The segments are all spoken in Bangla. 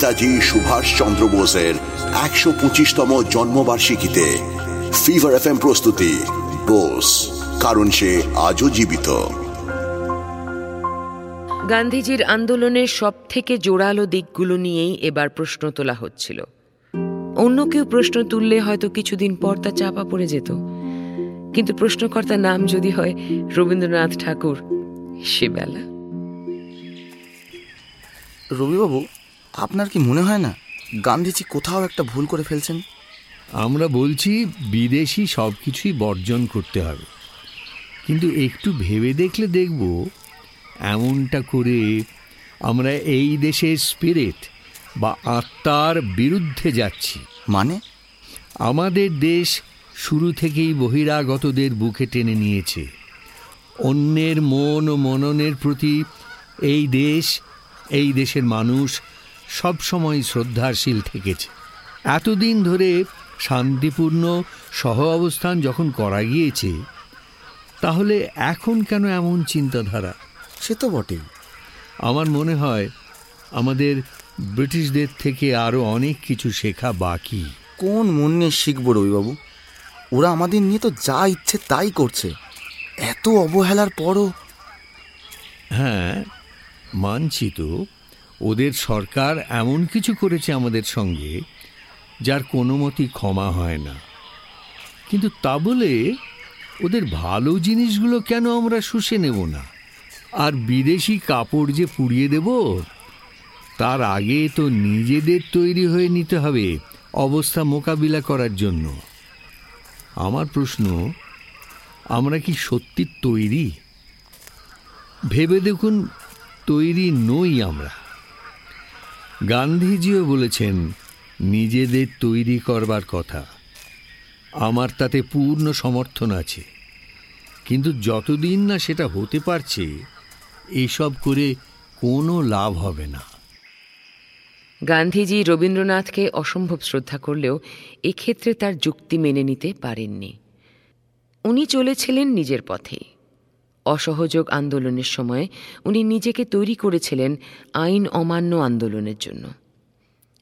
নেতাজি সুভাষ চন্দ্র বোসের একশো পঁচিশতম জন্মবার্ষিকীতে ফিভার এফ প্রস্তুতি। বোস কারণ সে আজও জীবিত। গান্ধীজির আন্দোলনের সব থেকে জোরালো দিকগুলো নিয়েই এবার প্রশ্ন তোলা হচ্ছিল। অন্য কেউ প্রশ্ন তুললে হয়তো কিছুদিন পর তা চাপা পড়ে যেত। কিন্তু প্রশ্নকর্তার নাম যদি হয় রবীন্দ্রনাথ ঠাকুর সে বেলা। রবিবাবু আপনার কি মনে হয় না গান্ধীজি কোথাও একটা ভুল করে ফেলছেন? আমরা বলছি বিদেশি সব কিছুই বর্জন করতে হবে। কিন্তু একটু ভেবে দেখলে দেখব এমনটা করে আমরা এই দেশের স্পিরিট বা আত্মার বিরুদ্ধে যাচ্ছি। মানে? আমাদের দেশ শুরু থেকেই বহিরাগতদের বুকে টেনে নিয়েছে। অন্যের মন ও মননের প্রতি এই দেশ এই দেশের মানুষ সবসময় শ্রদ্ধাশীল থেকেছে। এতদিন ধরে শান্তিপূর্ণ সহ অবস্থান যখন করা গিয়েছে তাহলে এখন কেন এমন চিন্তাধারা? সে তো বটেই। আমার মনে হয় আমাদের ব্রিটিশদের থেকে আরও অনেক কিছু শেখা বাকি। কোন মন নিয়ে শিখব রবিবাবু? ওরা আমাদের নিয়ে তো যা ইচ্ছে তাই করছে। এত অবহেলার পরও হ্যাঁ মানছি তো। ওদের সরকার এমন কিছু করেছে আমাদের সঙ্গে, যার কোনো মতই ক্ষমা হয় না। কিন্তু তা বলে ওদের ভালো জিনিসগুলো কেন আমরা শুষে নেব না? আর বিদেশি কাপড় যে পুড়িয়ে দেব, তার আগে তো নিজেদের তৈরি হয়ে নিতে হবে অবস্থা মোকাবিলা করার জন্য। আমার প্রশ্ন, আমরা কি সত্যি তৈরি? ভেবে দেখুন, তৈরি নই আমরা। গান্ধীজিও বলেছেন, নিজেদের তৈরি করবার কথা। আমার তাতে পূর্ণ সমর্থন আছে। কিন্তু যতদিন না সেটা হতে পারছে, এসব করে কোনো লাভ হবে না। গান্ধীজি রবীন্দ্রনাথকে অসম্ভব শ্রদ্ধা করলেও এক্ষেত্রে তার যুক্তি মেনে নিতে পারেননি। উনি চলেছিলেন নিজের পথে। অসহযোগ আন্দোলনের সময় উনি নিজেকে তৈরি করেছিলেন আইন অমান্য আন্দোলনের জন্য।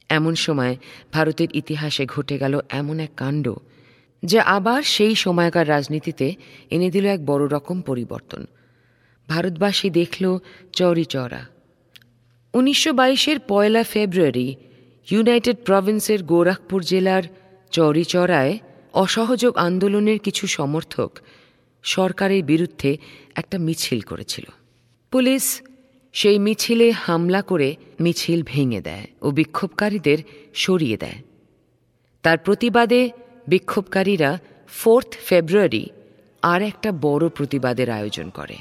এমন সময় ভারতের ইতিহাসে ঘটে গেল এমন এক কাণ্ড, যা আবার সেই সময়কার রাজনীতিতে এনে দিল এক বড় রকম পরিবর্তন। ভারতবাসী দেখল চৌরি চড়া উনিশশো বাইশের পয়লা ফেব্রুয়ারি ইউনাইটেড প্রভিন্সের গোরখপুর জেলার চৌরিচড়ায় অসহযোগ আন্দোলনের কিছু সমর্থক সরকারের বিরুদ্ধে একটা মিছিল করেছিল পুলিশ সেই মিছিলে হামলা করে মিছিল ভেঙে দেয় ও বিক্ষোভকারীদের সরিয়ে দেয় তার প্রতিবাদে বিক্ষোভকারীরা ফোর্থ ফেব্রুয়ারি আর একটা বড় প্রতিবাদের আয়োজন করে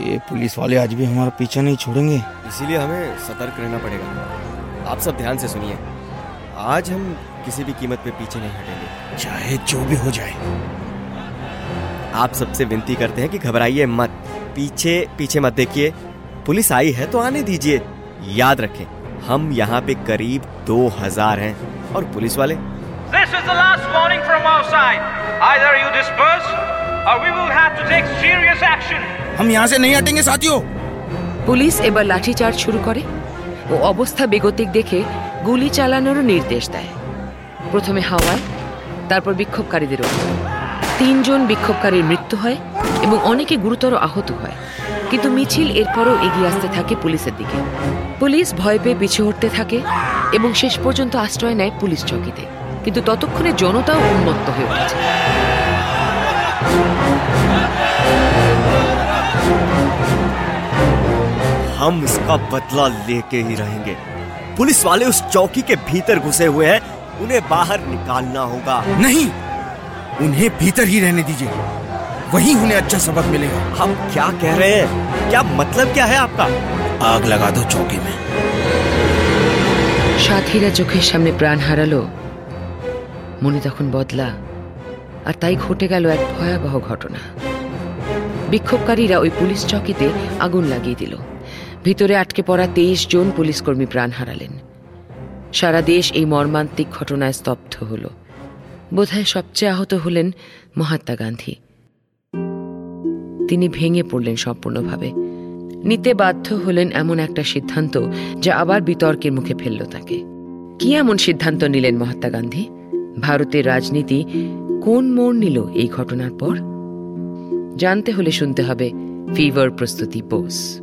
ये पुलिस वाले आज भी हमारा पीछा नहीं छोड़ेंगे इसीलिए हमें सतर्क रहना पड़ेगा आप सब ध्यान से सुनिए आज हम किसी भी कीमत पे पीछे नहीं हटेंगे चाहे जो भी हो जाए आप सबसे विनती करते हैं कि घबराइए मत पीछे पीछे मत देखिए पुलिस आई है तो आने दीजिए याद रखें हम यहाँ पे करीब दो हजार हैं और पुलिस वाले This is the last warning from our side. Either you disperse or we will have to take serious action. हम यहाँ से नहीं हटेंगे साथियों পুলিশ এবার লাঠিচার্জ শুরু করে ও অবস্থা বেগতিক দেখে গুলি চালানোরও নির্দেশ দেয় প্রথমে হাওয়ায় তারপর বিক্ষোভকারীদের ওপর তিনজন বিক্ষোভকারীর মৃত্যু হয় এবং অনেকে গুরুতর আহত হয় কিন্তু মিছিল এরপরও এগিয়ে আসতে থাকে পুলিশের দিকে পুলিশ ভয় পেয়ে পিছু হটতে থাকে এবং শেষ পর্যন্ত আশ্রয় নেয় পুলিশ চৌকিতে কিন্তু ততক্ষণে জনতাও উন্মত্ত হয়ে উঠেছে हम इसका बदला लेके ही रहेंगे पुलिस वाले उस चौकी के भीतर घुसे हुए हैं उन्हें बाहर निकालना होगा नहीं उन्हें भीतर ही रहने दीजिए वहीं उन्हें अच्छा सबक मिलेगा हम क्या कह रहे हैं क्या मतलब क्या है आपका आग लगा दो चौकी में সাথীরা চোখের সামনে প্রাণ হারালো মনে তখন বদলা আর তাই ঘটে গেল এক ভয়াবহ ঘটনা বিক্ষোভকারীরা ওই পুলিশ চকিতে আগুন লাগিয়ে দিল ভিতরে আটকে পড়া তেইশ জন পুলিশকর্মী প্রাণ হারালেন সারা দেশ এই মর্মান্তিক ঘটনায় স্তব্ধ হল বোধহয় সবচেয়ে আহত হলেন মহাত্মা গান্ধী। তিনি ভেঙে পড়লেন সম্পূর্ণভাবে। নিতে বাধ্য হলেন এমন একটা সিদ্ধান্ত যা আবার বিতর্কের মুখে ফেলল তাকে। কি এমন সিদ্ধান্ত নিলেন মহাত্মা গান্ধী? ভারতের রাজনীতি কোন মোড় নিল এই ঘটনার পর? জানতে হলে শুনতে হবে ফিভার প্রস্তুতি বোস।